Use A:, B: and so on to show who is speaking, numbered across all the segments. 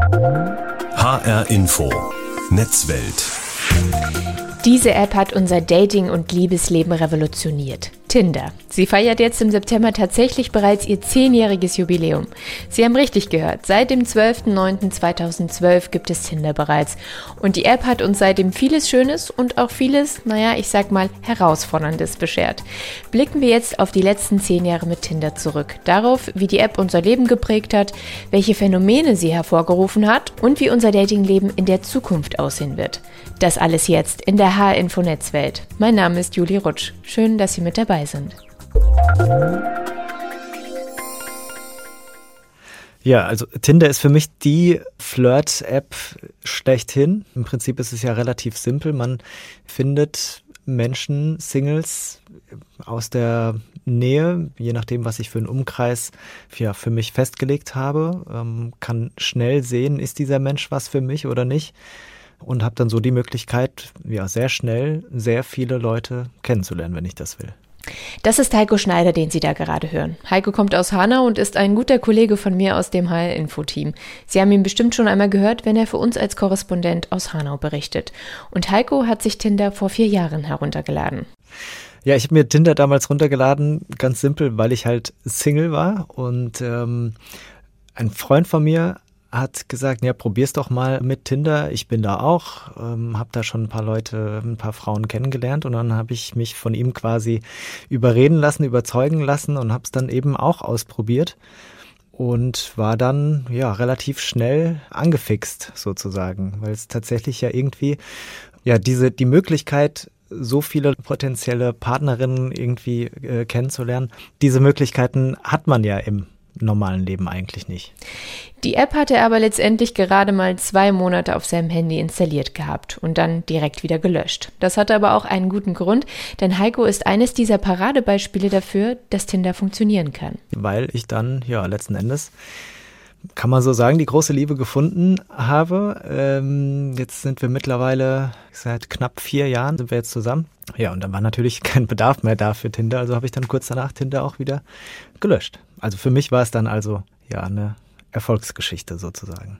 A: HR Info Netzwelt.
B: Diese App hat unser Dating- und Liebesleben revolutioniert. Tinder. Sie feiert jetzt im September tatsächlich bereits ihr zehnjähriges Jubiläum. Sie haben richtig gehört, seit dem 12.09.2012 gibt es Tinder bereits. Und die App hat uns seitdem vieles Schönes und auch vieles, naja, ich sag mal, Herausforderndes beschert. Blicken wir jetzt auf die letzten zehn Jahre mit Tinder zurück. Darauf, wie die App unser Leben geprägt hat, welche Phänomene sie hervorgerufen hat und wie unser Datingleben in der Zukunft aussehen wird. Das alles jetzt in der H-Info-Netzwelt. Mein Name ist Julie Rutsch. Schön, dass Sie mit dabei dabei sind.
C: Ja, also Tinder ist für mich die Flirt-App schlechthin. Im Prinzip ist es ja relativ simpel. Man findet Menschen, Singles aus der Nähe, je nachdem, was ich für einen Umkreis ja, für mich festgelegt habe, ähm, kann schnell sehen, ist dieser Mensch was für mich oder nicht. Und habe dann so die Möglichkeit, ja, sehr schnell sehr viele Leute kennenzulernen, wenn ich das will.
B: Das ist Heiko Schneider, den Sie da gerade hören. Heiko kommt aus Hanau und ist ein guter Kollege von mir aus dem HR-Info-Team. Sie haben ihn bestimmt schon einmal gehört, wenn er für uns als Korrespondent aus Hanau berichtet. Und Heiko hat sich Tinder vor vier Jahren heruntergeladen.
C: Ja, ich habe mir Tinder damals runtergeladen, ganz simpel, weil ich halt Single war und ähm, ein Freund von mir hat gesagt, ja, probier's doch mal mit Tinder. Ich bin da auch, ähm, habe da schon ein paar Leute, ein paar Frauen kennengelernt und dann habe ich mich von ihm quasi überreden lassen, überzeugen lassen und habe es dann eben auch ausprobiert und war dann ja relativ schnell angefixt sozusagen, weil es tatsächlich ja irgendwie ja diese die Möglichkeit so viele potenzielle Partnerinnen irgendwie äh, kennenzulernen. Diese Möglichkeiten hat man ja im normalen Leben eigentlich nicht.
B: Die App hat er aber letztendlich gerade mal zwei Monate auf seinem Handy installiert gehabt und dann direkt wieder gelöscht. Das hatte aber auch einen guten Grund, denn Heiko ist eines dieser Paradebeispiele dafür, dass Tinder funktionieren kann.
C: Weil ich dann, ja, letzten Endes kann man so sagen, die große Liebe gefunden habe. Ähm, jetzt sind wir mittlerweile seit knapp vier Jahren sind wir jetzt zusammen. Ja, und dann war natürlich kein Bedarf mehr da für Tinder, also habe ich dann kurz danach Tinder auch wieder gelöscht. Also für mich war es dann also ja eine Erfolgsgeschichte sozusagen.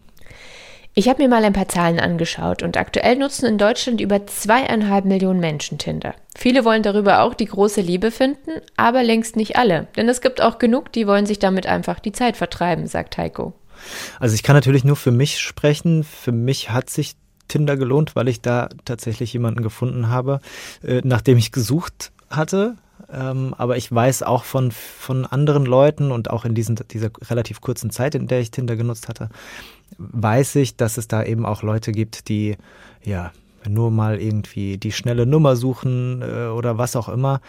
B: Ich habe mir mal ein paar Zahlen angeschaut und aktuell nutzen in Deutschland über zweieinhalb Millionen Menschen Tinder. Viele wollen darüber auch die große Liebe finden, aber längst nicht alle. Denn es gibt auch genug, die wollen sich damit einfach die Zeit vertreiben, sagt Heiko.
C: Also ich kann natürlich nur für mich sprechen. Für mich hat sich Tinder gelohnt, weil ich da tatsächlich jemanden gefunden habe, äh, nachdem ich gesucht hatte. Ähm, aber ich weiß auch von, von anderen Leuten und auch in diesen, dieser relativ kurzen Zeit, in der ich Tinder genutzt hatte, weiß ich, dass es da eben auch Leute gibt, die ja nur mal irgendwie die schnelle Nummer suchen äh, oder was auch immer.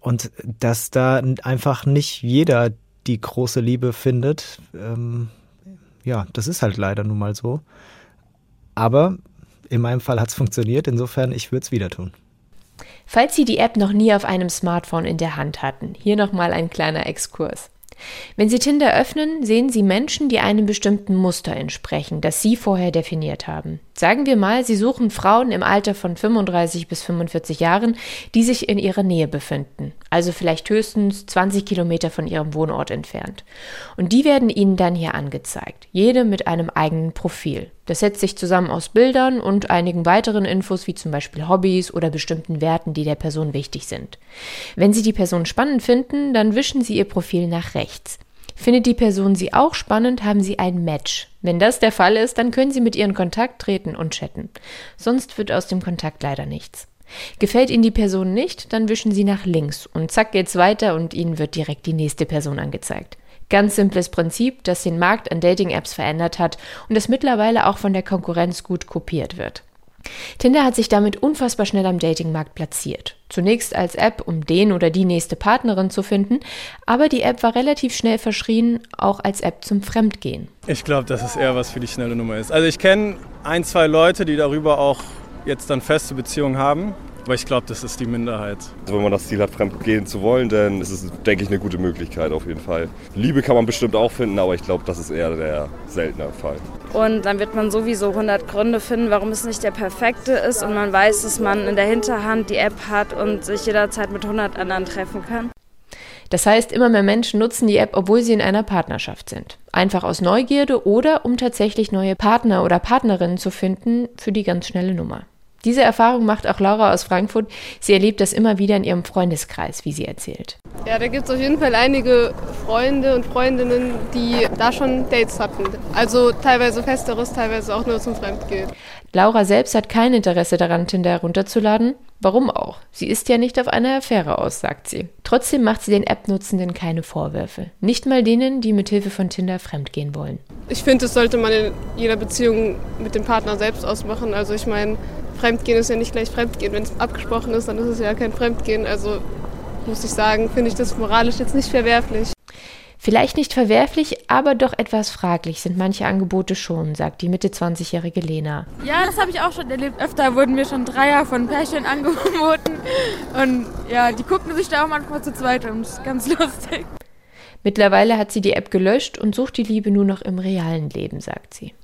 C: Und dass da einfach nicht jeder die große Liebe findet. Ähm, ja, das ist halt leider nun mal so. Aber in meinem Fall hat es funktioniert, insofern ich würde es wieder tun.
B: Falls Sie die App noch nie auf einem Smartphone in der Hand hatten, hier nochmal ein kleiner Exkurs. Wenn Sie Tinder öffnen, sehen Sie Menschen, die einem bestimmten Muster entsprechen, das Sie vorher definiert haben. Sagen wir mal, Sie suchen Frauen im Alter von 35 bis 45 Jahren, die sich in Ihrer Nähe befinden, also vielleicht höchstens 20 Kilometer von Ihrem Wohnort entfernt. Und die werden Ihnen dann hier angezeigt, jede mit einem eigenen Profil. Das setzt sich zusammen aus Bildern und einigen weiteren Infos wie zum Beispiel Hobbys oder bestimmten Werten, die der Person wichtig sind. Wenn Sie die Person spannend finden, dann wischen Sie Ihr Profil nach rechts. Findet die Person Sie auch spannend, haben Sie ein Match. Wenn das der Fall ist, dann können Sie mit ihr in Kontakt treten und chatten. Sonst wird aus dem Kontakt leider nichts. Gefällt Ihnen die Person nicht, dann wischen Sie nach links und zack geht's weiter und Ihnen wird direkt die nächste Person angezeigt. Ganz simples Prinzip, das den Markt an Dating-Apps verändert hat und das mittlerweile auch von der Konkurrenz gut kopiert wird. Tinder hat sich damit unfassbar schnell am Datingmarkt platziert. Zunächst als App, um den oder die nächste Partnerin zu finden, aber die App war relativ schnell verschrien, auch als App zum Fremdgehen.
D: Ich glaube, dass es eher was für die schnelle Nummer ist. Also ich kenne ein, zwei Leute, die darüber auch jetzt dann feste Beziehungen haben. Aber ich glaube, das ist die Minderheit.
E: Also wenn man das Ziel hat, fremdgehen zu wollen, dann ist es, denke ich, eine gute Möglichkeit auf jeden Fall. Liebe kann man bestimmt auch finden, aber ich glaube, das ist eher der seltene Fall.
F: Und dann wird man sowieso 100 Gründe finden, warum es nicht der perfekte ist. Und man weiß, dass man in der Hinterhand die App hat und sich jederzeit mit 100 anderen treffen kann.
B: Das heißt, immer mehr Menschen nutzen die App, obwohl sie in einer Partnerschaft sind. Einfach aus Neugierde oder um tatsächlich neue Partner oder Partnerinnen zu finden für die ganz schnelle Nummer. Diese Erfahrung macht auch Laura aus Frankfurt. Sie erlebt das immer wieder in ihrem Freundeskreis, wie sie erzählt.
G: Ja, da gibt es auf jeden Fall einige Freunde und Freundinnen, die da schon Dates hatten. Also teilweise festeres, teilweise auch nur zum Fremdgehen.
B: Laura selbst hat kein Interesse daran, Tinder herunterzuladen. Warum auch? Sie ist ja nicht auf eine Affäre aus, sagt sie. Trotzdem macht sie den App-Nutzenden keine Vorwürfe. Nicht mal denen, die mit Hilfe von Tinder fremdgehen wollen.
G: Ich finde, das sollte man in jeder Beziehung mit dem Partner selbst ausmachen. Also ich meine, Fremdgehen ist ja nicht gleich Fremdgehen. Wenn es abgesprochen ist, dann ist es ja kein Fremdgehen. Also muss ich sagen, finde ich das moralisch jetzt nicht verwerflich.
B: Vielleicht nicht verwerflich, aber doch etwas fraglich sind manche Angebote schon, sagt die Mitte 20-jährige Lena.
H: Ja, das habe ich auch schon erlebt. Öfter wurden mir schon Dreier von Pärchen angeboten. Und ja, die gucken sich da auch manchmal zu zweit und ist ganz lustig.
B: Mittlerweile hat sie die App gelöscht und sucht die Liebe nur noch im realen Leben, sagt sie.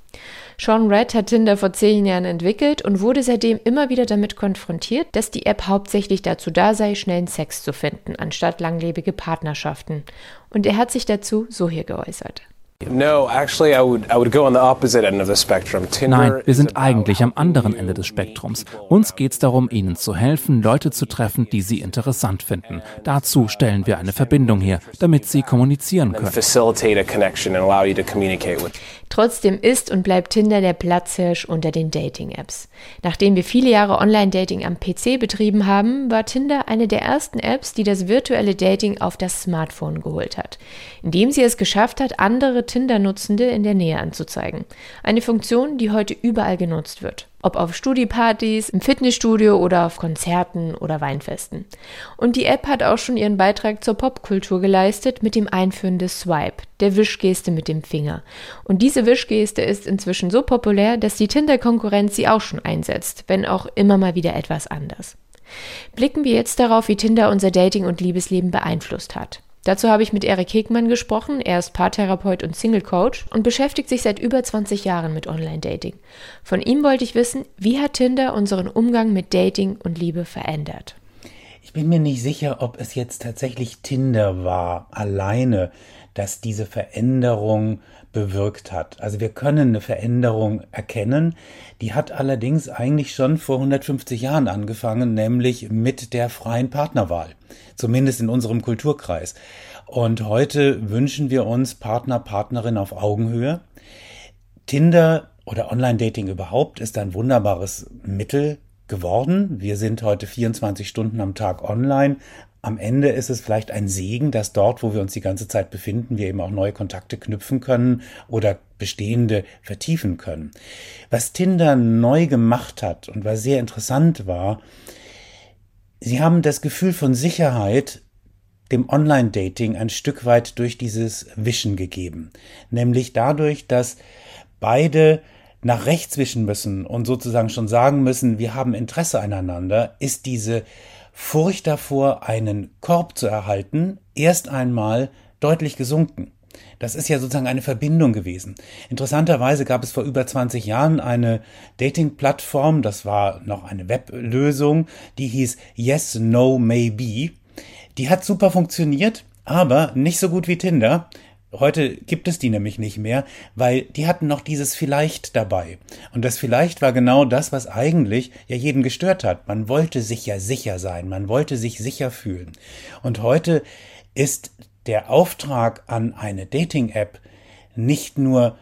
B: Sean Red hat Tinder vor zehn Jahren entwickelt und wurde seitdem immer wieder damit konfrontiert, dass die App hauptsächlich dazu da sei, schnellen Sex zu finden, anstatt langlebige Partnerschaften. Und er hat sich dazu so hier geäußert.
I: Nein, wir sind eigentlich am anderen Ende des Spektrums. Uns geht es darum, Ihnen zu helfen, Leute zu treffen, die Sie interessant finden. Dazu stellen wir eine Verbindung her, damit Sie kommunizieren können.
B: Trotzdem ist und bleibt Tinder der Platzhirsch unter den Dating-Apps. Nachdem wir viele Jahre Online-Dating am PC betrieben haben, war Tinder eine der ersten Apps, die das virtuelle Dating auf das Smartphone geholt hat, indem sie es geschafft hat, andere Tinder-Nutzende in der Nähe anzuzeigen. Eine Funktion, die heute überall genutzt wird. Ob auf Studiepartys, im Fitnessstudio oder auf Konzerten oder Weinfesten. Und die App hat auch schon ihren Beitrag zur Popkultur geleistet mit dem Einführen des Swipe, der Wischgeste mit dem Finger. Und diese Wischgeste ist inzwischen so populär, dass die Tinder-Konkurrenz sie auch schon einsetzt, wenn auch immer mal wieder etwas anders. Blicken wir jetzt darauf, wie Tinder unser Dating- und Liebesleben beeinflusst hat. Dazu habe ich mit Erik Hegmann gesprochen. Er ist Paartherapeut und Single Coach und beschäftigt sich seit über 20 Jahren mit Online-Dating. Von ihm wollte ich wissen, wie hat Tinder unseren Umgang mit Dating und Liebe verändert?
J: Ich bin mir nicht sicher, ob es jetzt tatsächlich Tinder war, alleine, das diese Veränderung bewirkt hat. Also wir können eine Veränderung erkennen. Die hat allerdings eigentlich schon vor 150 Jahren angefangen, nämlich mit der freien Partnerwahl. Zumindest in unserem Kulturkreis. Und heute wünschen wir uns Partner, Partnerin auf Augenhöhe. Tinder oder Online-Dating überhaupt ist ein wunderbares Mittel geworden. Wir sind heute 24 Stunden am Tag online, am Ende ist es vielleicht ein Segen, dass dort, wo wir uns die ganze Zeit befinden, wir eben auch neue Kontakte knüpfen können oder bestehende vertiefen können. Was Tinder neu gemacht hat und was sehr interessant war, sie haben das Gefühl von Sicherheit dem Online-Dating ein Stück weit durch dieses Wischen gegeben. Nämlich dadurch, dass beide nach rechts wischen müssen und sozusagen schon sagen müssen, wir haben Interesse aneinander, ist diese Furcht davor, einen Korb zu erhalten, erst einmal deutlich gesunken. Das ist ja sozusagen eine Verbindung gewesen. Interessanterweise gab es vor über 20 Jahren eine Dating-Plattform, das war noch eine Weblösung, die hieß Yes, No, Maybe. Die hat super funktioniert, aber nicht so gut wie Tinder. Heute gibt es die nämlich nicht mehr, weil die hatten noch dieses vielleicht dabei. Und das vielleicht war genau das, was eigentlich ja jeden gestört hat. Man wollte sich ja sicher sein, man wollte sich sicher fühlen. Und heute ist der Auftrag an eine Dating-App nicht nur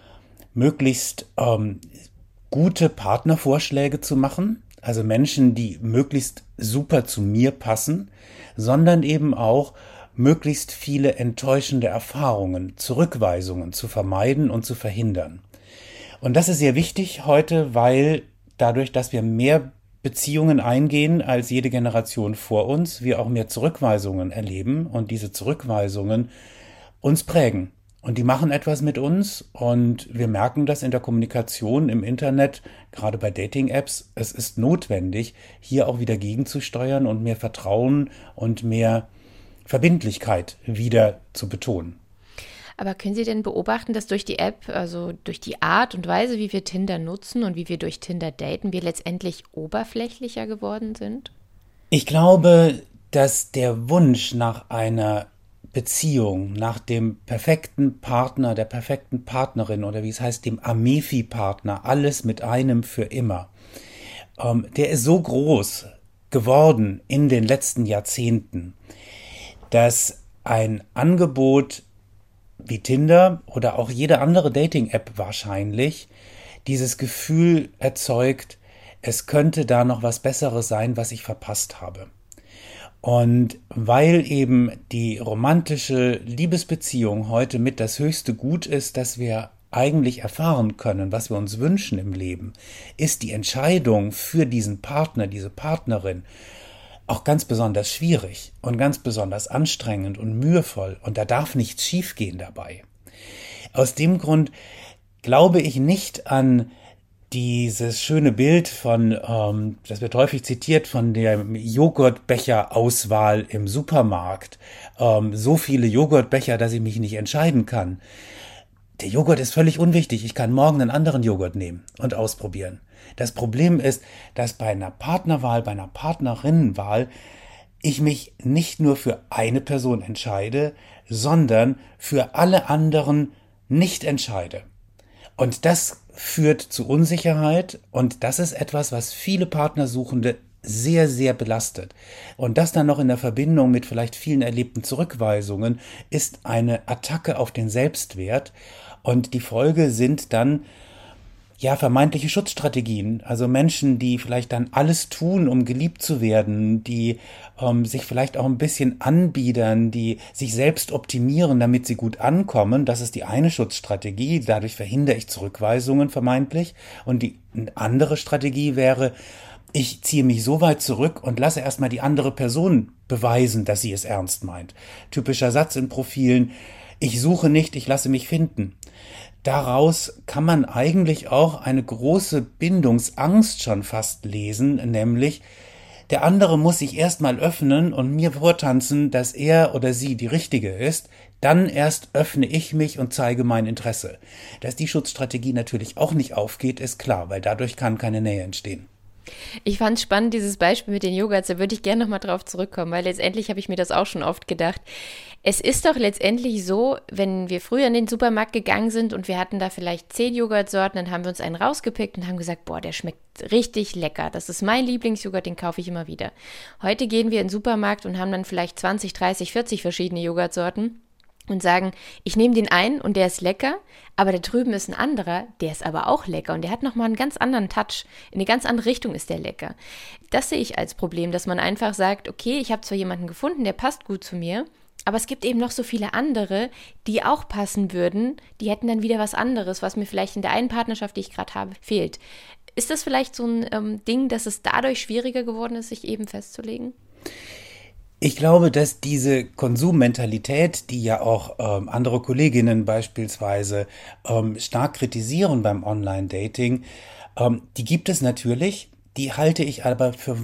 J: möglichst ähm, gute Partnervorschläge zu machen, also Menschen, die möglichst super zu mir passen, sondern eben auch möglichst viele enttäuschende Erfahrungen, Zurückweisungen zu vermeiden und zu verhindern. Und das ist sehr wichtig heute, weil dadurch, dass wir mehr Beziehungen eingehen als jede Generation vor uns, wir auch mehr Zurückweisungen erleben und diese Zurückweisungen uns prägen. Und die machen etwas mit uns und wir merken das in der Kommunikation im Internet, gerade bei Dating-Apps. Es ist notwendig, hier auch wieder gegenzusteuern und mehr Vertrauen und mehr Verbindlichkeit wieder zu betonen.
B: Aber können Sie denn beobachten, dass durch die App, also durch die Art und Weise, wie wir Tinder nutzen und wie wir durch Tinder daten, wir letztendlich oberflächlicher geworden sind?
J: Ich glaube, dass der Wunsch nach einer Beziehung, nach dem perfekten Partner, der perfekten Partnerin oder wie es heißt, dem Amefi-Partner, alles mit einem für immer, ähm, der ist so groß geworden in den letzten Jahrzehnten, dass ein Angebot wie Tinder oder auch jede andere Dating-App wahrscheinlich dieses Gefühl erzeugt, es könnte da noch was Besseres sein, was ich verpasst habe. Und weil eben die romantische Liebesbeziehung heute mit das höchste Gut ist, das wir eigentlich erfahren können, was wir uns wünschen im Leben, ist die Entscheidung für diesen Partner, diese Partnerin auch ganz besonders schwierig und ganz besonders anstrengend und mühevoll und da darf nichts schiefgehen dabei. Aus dem Grund glaube ich nicht an dieses schöne Bild von, ähm, das wird häufig zitiert, von der Joghurtbecher-Auswahl im Supermarkt. Ähm, so viele Joghurtbecher, dass ich mich nicht entscheiden kann. Der Joghurt ist völlig unwichtig. Ich kann morgen einen anderen Joghurt nehmen und ausprobieren. Das Problem ist, dass bei einer Partnerwahl, bei einer Partnerinnenwahl ich mich nicht nur für eine Person entscheide, sondern für alle anderen nicht entscheide. Und das führt zu Unsicherheit und das ist etwas, was viele Partnersuchende sehr, sehr belastet. Und das dann noch in der Verbindung mit vielleicht vielen erlebten Zurückweisungen ist eine Attacke auf den Selbstwert und die Folge sind dann ja, vermeintliche Schutzstrategien. Also Menschen, die vielleicht dann alles tun, um geliebt zu werden, die ähm, sich vielleicht auch ein bisschen anbiedern, die sich selbst optimieren, damit sie gut ankommen. Das ist die eine Schutzstrategie. Dadurch verhindere ich Zurückweisungen vermeintlich. Und die andere Strategie wäre, ich ziehe mich so weit zurück und lasse erstmal die andere Person beweisen, dass sie es ernst meint. Typischer Satz in Profilen, ich suche nicht, ich lasse mich finden. Daraus kann man eigentlich auch eine große Bindungsangst schon fast lesen, nämlich der andere muss sich erstmal öffnen und mir vortanzen, dass er oder sie die richtige ist, dann erst öffne ich mich und zeige mein Interesse. Dass die Schutzstrategie natürlich auch nicht aufgeht, ist klar, weil dadurch kann keine Nähe entstehen.
B: Ich fand spannend dieses Beispiel mit den Joghurts, da würde ich gerne nochmal drauf zurückkommen, weil letztendlich habe ich mir das auch schon oft gedacht. Es ist doch letztendlich so, wenn wir früher in den Supermarkt gegangen sind und wir hatten da vielleicht zehn Joghurtsorten, dann haben wir uns einen rausgepickt und haben gesagt, boah, der schmeckt richtig lecker. Das ist mein Lieblingsjoghurt, den kaufe ich immer wieder. Heute gehen wir in den Supermarkt und haben dann vielleicht 20, 30, 40 verschiedene Joghurtsorten und sagen, ich nehme den einen und der ist lecker, aber da drüben ist ein anderer, der ist aber auch lecker und der hat nochmal einen ganz anderen Touch. In eine ganz andere Richtung ist der lecker. Das sehe ich als Problem, dass man einfach sagt, okay, ich habe zwar jemanden gefunden, der passt gut zu mir, aber es gibt eben noch so viele andere, die auch passen würden, die hätten dann wieder was anderes, was mir vielleicht in der einen Partnerschaft, die ich gerade habe, fehlt. Ist das vielleicht so ein ähm, Ding, dass es dadurch schwieriger geworden ist, sich eben festzulegen?
J: Ich glaube, dass diese Konsummentalität, die ja auch ähm, andere Kolleginnen beispielsweise ähm, stark kritisieren beim Online-Dating, ähm, die gibt es natürlich. Die halte ich aber für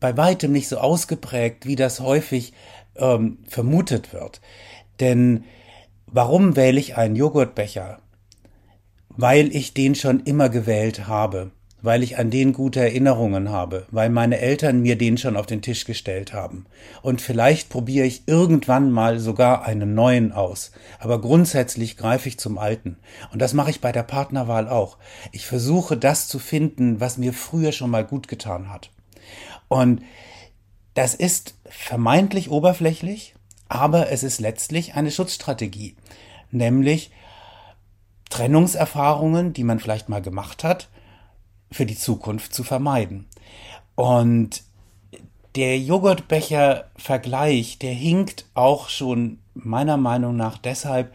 J: bei weitem nicht so ausgeprägt, wie das häufig ähm, vermutet wird. Denn warum wähle ich einen Joghurtbecher? Weil ich den schon immer gewählt habe weil ich an den gute Erinnerungen habe, weil meine Eltern mir den schon auf den Tisch gestellt haben. Und vielleicht probiere ich irgendwann mal sogar einen neuen aus. Aber grundsätzlich greife ich zum alten. Und das mache ich bei der Partnerwahl auch. Ich versuche das zu finden, was mir früher schon mal gut getan hat. Und das ist vermeintlich oberflächlich, aber es ist letztlich eine Schutzstrategie. Nämlich Trennungserfahrungen, die man vielleicht mal gemacht hat, für die Zukunft zu vermeiden. Und der Joghurtbecher-Vergleich, der hinkt auch schon meiner Meinung nach deshalb,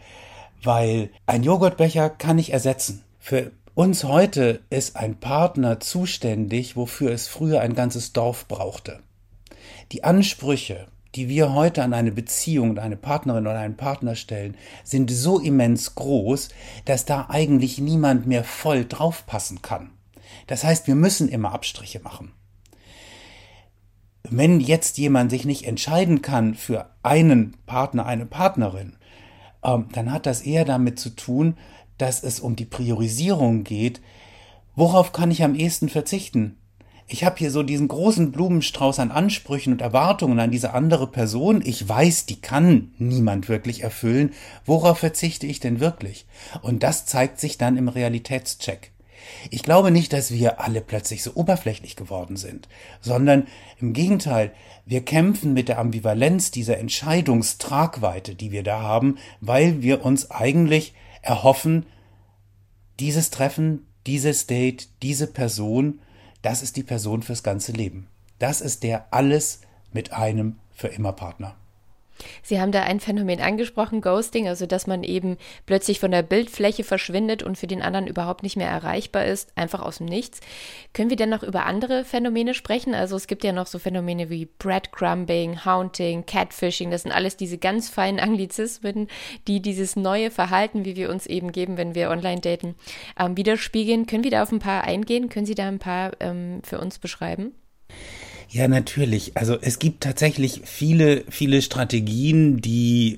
J: weil ein Joghurtbecher kann ich ersetzen. Für uns heute ist ein Partner zuständig, wofür es früher ein ganzes Dorf brauchte. Die Ansprüche, die wir heute an eine Beziehung, eine Partnerin oder einen Partner stellen, sind so immens groß, dass da eigentlich niemand mehr voll draufpassen kann. Das heißt, wir müssen immer Abstriche machen. Wenn jetzt jemand sich nicht entscheiden kann für einen Partner, eine Partnerin, ähm, dann hat das eher damit zu tun, dass es um die Priorisierung geht. Worauf kann ich am ehesten verzichten? ich habe hier so diesen großen Blumenstrauß an Ansprüchen und Erwartungen an diese andere Person. Ich weiß, die kann niemand wirklich erfüllen. Worauf verzichte ich denn wirklich? Und das zeigt sich dann im Realitätscheck. Ich glaube nicht, dass wir alle plötzlich so oberflächlich geworden sind, sondern im Gegenteil, wir kämpfen mit der Ambivalenz dieser Entscheidungstragweite, die wir da haben, weil wir uns eigentlich erhoffen, dieses Treffen, dieses Date, diese Person, das ist die Person fürs ganze Leben. Das ist der alles mit einem für immer Partner.
B: Sie haben da ein Phänomen angesprochen, Ghosting, also dass man eben plötzlich von der Bildfläche verschwindet und für den anderen überhaupt nicht mehr erreichbar ist, einfach aus dem Nichts. Können wir denn noch über andere Phänomene sprechen? Also es gibt ja noch so Phänomene wie Breadcrumbing, Haunting, Catfishing, das sind alles diese ganz feinen Anglizismen, die dieses neue Verhalten, wie wir uns eben geben, wenn wir online daten, ähm, widerspiegeln. Können wir da auf ein paar eingehen? Können Sie da ein paar ähm, für uns beschreiben?
J: Ja, natürlich. Also es gibt tatsächlich viele, viele Strategien, die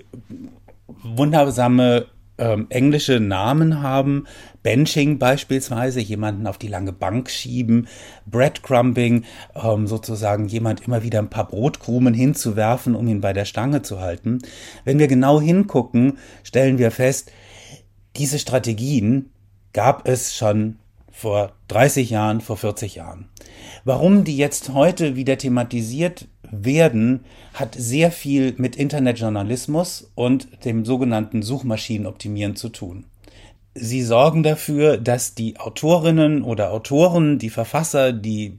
J: wundersame ähm, englische Namen haben. Benching beispielsweise, jemanden auf die lange Bank schieben, Breadcrumbing, ähm, sozusagen jemand immer wieder ein paar Brotkrumen hinzuwerfen, um ihn bei der Stange zu halten. Wenn wir genau hingucken, stellen wir fest, diese Strategien gab es schon vor 30 Jahren, vor 40 Jahren. Warum die jetzt heute wieder thematisiert werden, hat sehr viel mit Internetjournalismus und dem sogenannten Suchmaschinenoptimieren zu tun. Sie sorgen dafür, dass die Autorinnen oder Autoren, die Verfasser, die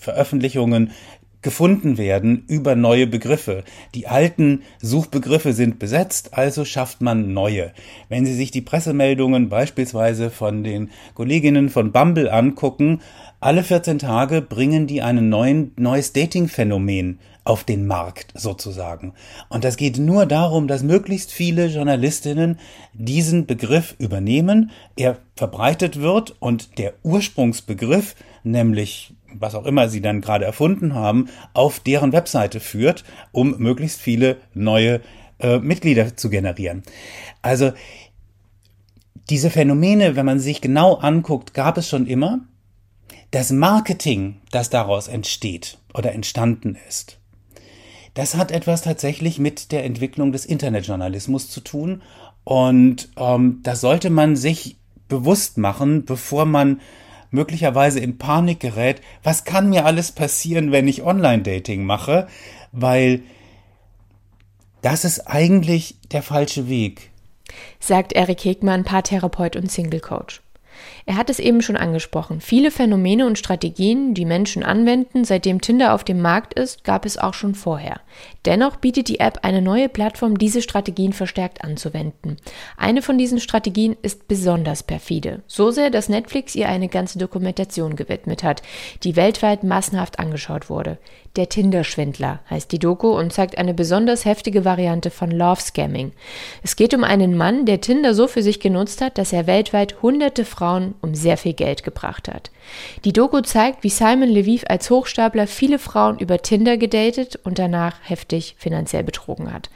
J: Veröffentlichungen gefunden werden über neue Begriffe. Die alten Suchbegriffe sind besetzt, also schafft man neue. Wenn Sie sich die Pressemeldungen beispielsweise von den Kolleginnen von Bumble angucken, alle 14 Tage bringen die ein neues Dating-Phänomen auf den Markt sozusagen. Und das geht nur darum, dass möglichst viele Journalistinnen diesen Begriff übernehmen, er verbreitet wird und der Ursprungsbegriff, nämlich was auch immer sie dann gerade erfunden haben, auf deren Webseite führt, um möglichst viele neue äh, Mitglieder zu generieren. Also diese Phänomene, wenn man sich genau anguckt, gab es schon immer. Das Marketing, das daraus entsteht oder entstanden ist, das hat etwas tatsächlich mit der Entwicklung des Internetjournalismus zu tun. Und ähm, das sollte man sich bewusst machen, bevor man möglicherweise in Panik gerät, was kann mir alles passieren, wenn ich Online-Dating mache, weil das ist eigentlich der falsche Weg.
B: Sagt Erik Hegmann, Paartherapeut und Single Coach. Er hat es eben schon angesprochen. Viele Phänomene und Strategien, die Menschen anwenden, seitdem Tinder auf dem Markt ist, gab es auch schon vorher. Dennoch bietet die App eine neue Plattform, diese Strategien verstärkt anzuwenden. Eine von diesen Strategien ist besonders perfide. So sehr, dass Netflix ihr eine ganze Dokumentation gewidmet hat, die weltweit massenhaft angeschaut wurde. Der Tinder-Schwindler heißt die Doku und zeigt eine besonders heftige Variante von Love Scamming. Es geht um einen Mann, der Tinder so für sich genutzt hat, dass er weltweit hunderte Frauen um sehr viel Geld gebracht hat. Die Doku zeigt, wie Simon Lviv als Hochstapler viele Frauen über Tinder gedatet und danach heftig finanziell betrogen hat.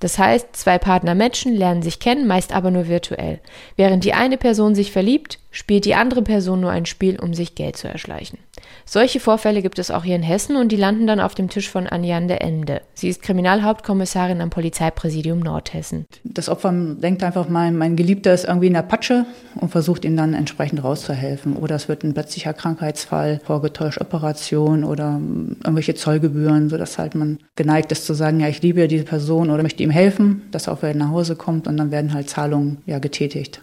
B: Das heißt, zwei Partner matchen, lernen sich kennen, meist aber nur virtuell. Während die eine Person sich verliebt, spielt die andere Person nur ein Spiel, um sich Geld zu erschleichen. Solche Vorfälle gibt es auch hier in Hessen und die landen dann auf dem Tisch von Anjande Ende. Sie ist Kriminalhauptkommissarin am Polizeipräsidium Nordhessen.
K: Das Opfer denkt einfach, mein, mein Geliebter ist irgendwie in der Patsche und versucht ihm dann entsprechend rauszuhelfen. Oder es wird ein plötzlicher Krankheitsfall, vorgetäuscht Operation oder irgendwelche Zollgebühren, sodass halt man geneigt ist zu sagen, ja, ich liebe diese Person oder möchte ihm helfen, dass er auch wieder nach Hause kommt und dann werden halt Zahlungen ja getätigt.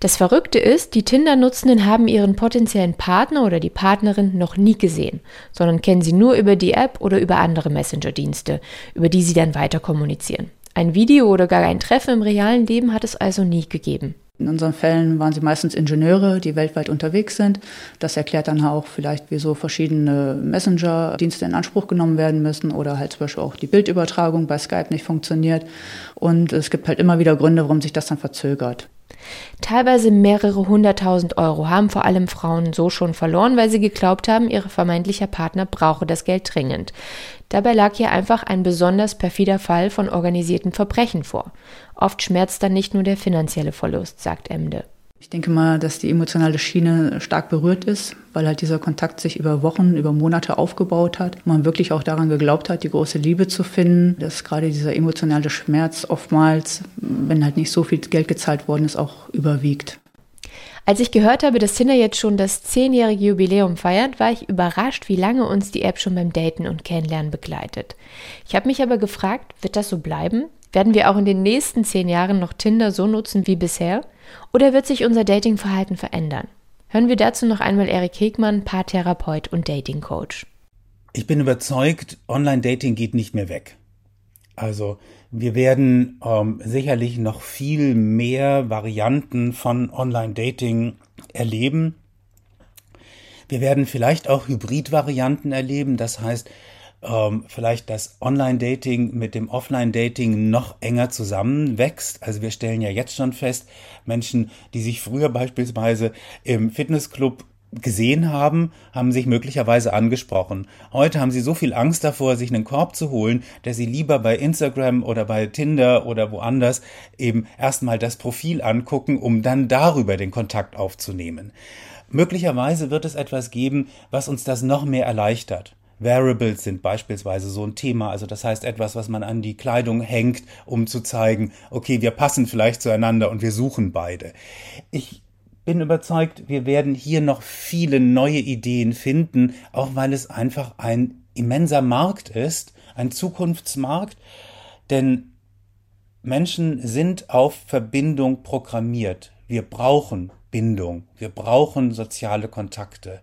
B: Das Verrückte ist, die Tinder-Nutzenden haben ihren potenziellen Partner oder die Partnerin noch nie gesehen, sondern kennen sie nur über die App oder über andere Messenger-Dienste, über die sie dann weiter kommunizieren. Ein Video oder gar ein Treffen im realen Leben hat es also nie gegeben.
K: In unseren Fällen waren sie meistens Ingenieure, die weltweit unterwegs sind. Das erklärt dann auch vielleicht, wieso verschiedene Messenger-Dienste in Anspruch genommen werden müssen oder halt zum Beispiel auch die Bildübertragung bei Skype nicht funktioniert. Und es gibt halt immer wieder Gründe, warum sich das dann verzögert.
B: Teilweise mehrere hunderttausend Euro haben vor allem Frauen so schon verloren, weil sie geglaubt haben, ihr vermeintlicher Partner brauche das Geld dringend. Dabei lag hier einfach ein besonders perfider Fall von organisierten Verbrechen vor. Oft schmerzt dann nicht nur der finanzielle Verlust, sagt Emde.
K: Ich denke mal, dass die emotionale Schiene stark berührt ist, weil halt dieser Kontakt sich über Wochen, über Monate aufgebaut hat. Man wirklich auch daran geglaubt hat, die große Liebe zu finden, dass gerade dieser emotionale Schmerz oftmals, wenn halt nicht so viel Geld gezahlt worden ist, auch überwiegt.
B: Als ich gehört habe, dass Tinder jetzt schon das zehnjährige Jubiläum feiert, war ich überrascht, wie lange uns die App schon beim Daten und Kennenlernen begleitet. Ich habe mich aber gefragt, wird das so bleiben? Werden wir auch in den nächsten zehn Jahren noch Tinder so nutzen wie bisher? Oder wird sich unser Datingverhalten verändern? Hören wir dazu noch einmal Erik Hegmann, Paartherapeut und Datingcoach.
J: Ich bin überzeugt, Online-Dating geht nicht mehr weg. Also wir werden ähm, sicherlich noch viel mehr Varianten von Online-Dating erleben. Wir werden vielleicht auch Hybrid-Varianten erleben. Das heißt, ähm, vielleicht das Online-Dating mit dem Offline-Dating noch enger zusammenwächst. Also wir stellen ja jetzt schon fest, Menschen, die sich früher beispielsweise im Fitnessclub gesehen haben, haben sich möglicherweise angesprochen. Heute haben sie so viel Angst davor, sich einen Korb zu holen, dass sie lieber bei Instagram oder bei Tinder oder woanders eben erstmal das Profil angucken, um dann darüber den Kontakt aufzunehmen. Möglicherweise wird es etwas geben, was uns das noch mehr erleichtert. Variables sind beispielsweise so ein Thema, also das heißt etwas, was man an die Kleidung hängt, um zu zeigen, okay, wir passen vielleicht zueinander und wir suchen beide. Ich bin überzeugt, wir werden hier noch viele neue Ideen finden, auch weil es einfach ein immenser Markt ist, ein Zukunftsmarkt, denn Menschen sind auf Verbindung programmiert. Wir brauchen Bindung, wir brauchen soziale Kontakte.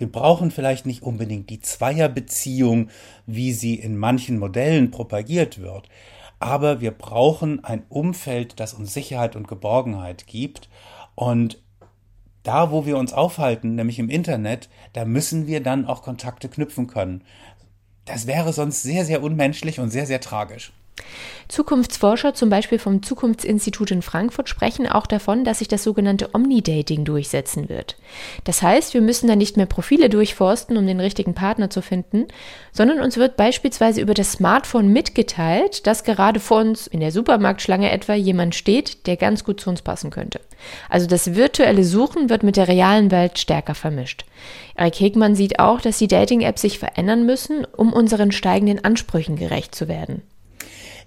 J: Wir brauchen vielleicht nicht unbedingt die Zweierbeziehung, wie sie in manchen Modellen propagiert wird, aber wir brauchen ein Umfeld, das uns Sicherheit und Geborgenheit gibt und da, wo wir uns aufhalten, nämlich im Internet, da müssen wir dann auch Kontakte knüpfen können. Das wäre sonst sehr, sehr unmenschlich und sehr, sehr tragisch.
B: Zukunftsforscher, zum Beispiel vom Zukunftsinstitut in Frankfurt, sprechen auch davon, dass sich das sogenannte Omni-Dating durchsetzen wird. Das heißt, wir müssen dann nicht mehr Profile durchforsten, um den richtigen Partner zu finden, sondern uns wird beispielsweise über das Smartphone mitgeteilt, dass gerade vor uns in der Supermarktschlange etwa jemand steht, der ganz gut zu uns passen könnte. Also das virtuelle Suchen wird mit der realen Welt stärker vermischt. Erik Hegmann sieht auch, dass die Dating-Apps sich verändern müssen, um unseren steigenden Ansprüchen gerecht zu werden.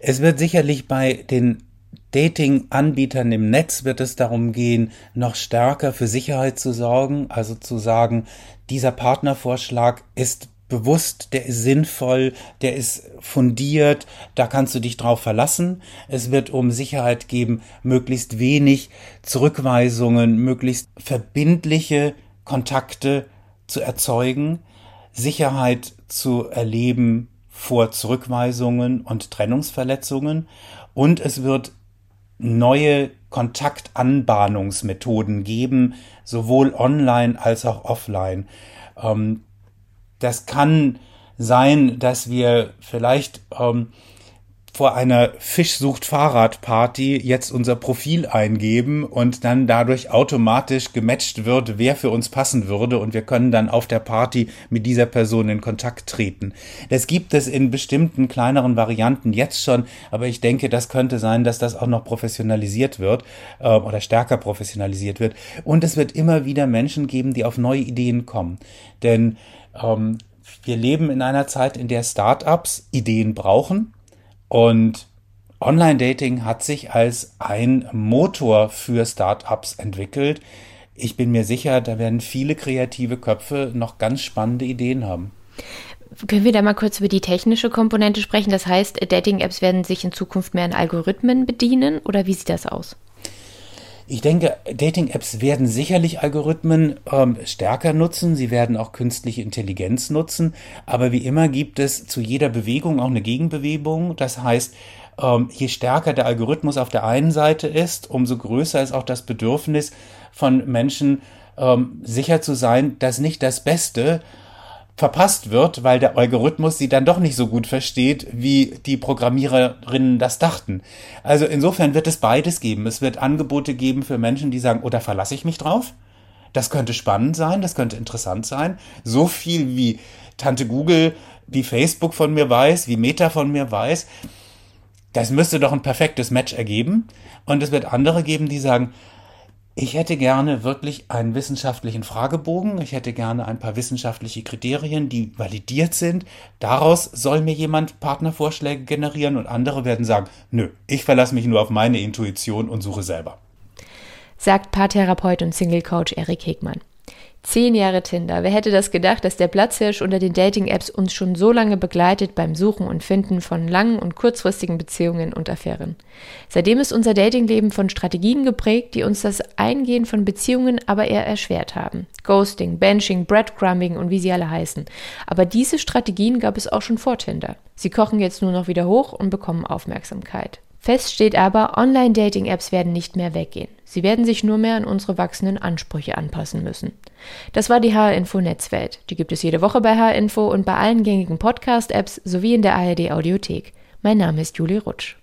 J: Es wird sicherlich bei den Dating-Anbietern im Netz wird es darum gehen, noch stärker für Sicherheit zu sorgen, also zu sagen, dieser Partnervorschlag ist bewusst, der ist sinnvoll, der ist fundiert, da kannst du dich drauf verlassen. Es wird um Sicherheit geben, möglichst wenig Zurückweisungen, möglichst verbindliche Kontakte zu erzeugen, Sicherheit zu erleben vor Zurückweisungen und Trennungsverletzungen und es wird neue Kontaktanbahnungsmethoden geben, sowohl online als auch offline. Ähm, das kann sein, dass wir vielleicht ähm, vor einer Fischsucht-Fahrrad-Party jetzt unser Profil eingeben und dann dadurch automatisch gematcht wird, wer für uns passen würde und wir können dann auf der Party mit dieser Person in Kontakt treten. Das gibt es in bestimmten kleineren Varianten jetzt schon, aber ich denke, das könnte sein, dass das auch noch professionalisiert wird äh, oder stärker professionalisiert wird. Und es wird immer wieder Menschen geben, die auf neue Ideen kommen. Denn ähm, wir leben in einer Zeit, in der Startups Ideen brauchen und Online-Dating hat sich als ein Motor für Startups entwickelt. Ich bin mir sicher, da werden viele kreative Köpfe noch ganz spannende Ideen haben.
B: Können wir da mal kurz über die technische Komponente sprechen? Das heißt, Dating-Apps werden sich in Zukunft mehr an Algorithmen bedienen oder wie sieht das aus?
J: Ich denke, Dating-Apps werden sicherlich Algorithmen ähm, stärker nutzen. Sie werden auch künstliche Intelligenz nutzen. Aber wie immer gibt es zu jeder Bewegung auch eine Gegenbewegung. Das heißt, ähm, je stärker der Algorithmus auf der einen Seite ist, umso größer ist auch das Bedürfnis von Menschen, ähm, sicher zu sein, dass nicht das Beste verpasst wird, weil der Algorithmus sie dann doch nicht so gut versteht, wie die Programmiererinnen das dachten. Also insofern wird es beides geben. Es wird Angebote geben für Menschen, die sagen, oder oh, verlasse ich mich drauf? Das könnte spannend sein, das könnte interessant sein. So viel wie Tante Google, wie Facebook von mir weiß, wie Meta von mir weiß. Das müsste doch ein perfektes Match ergeben. Und es wird andere geben, die sagen, Ich hätte gerne wirklich einen wissenschaftlichen Fragebogen. Ich hätte gerne ein paar wissenschaftliche Kriterien, die validiert sind. Daraus soll mir jemand Partnervorschläge generieren und andere werden sagen, nö, ich verlasse mich nur auf meine Intuition und suche selber.
B: Sagt Paartherapeut und Single Coach Erik Hegmann. Zehn Jahre Tinder. Wer hätte das gedacht, dass der Platzhirsch unter den Dating-Apps uns schon so lange begleitet beim Suchen und Finden von langen und kurzfristigen Beziehungen und Affären? Seitdem ist unser Datingleben von Strategien geprägt, die uns das Eingehen von Beziehungen aber eher erschwert haben. Ghosting, Benching, Breadcrumbing und wie sie alle heißen. Aber diese Strategien gab es auch schon vor Tinder. Sie kochen jetzt nur noch wieder hoch und bekommen Aufmerksamkeit. Fest steht aber, Online-Dating-Apps werden nicht mehr weggehen. Sie werden sich nur mehr an unsere wachsenden Ansprüche anpassen müssen. Das war die HR-Info Netzwelt. Die gibt es jede Woche bei HR-Info und bei allen gängigen Podcast-Apps sowie in der ARD Audiothek. Mein Name ist Julie Rutsch.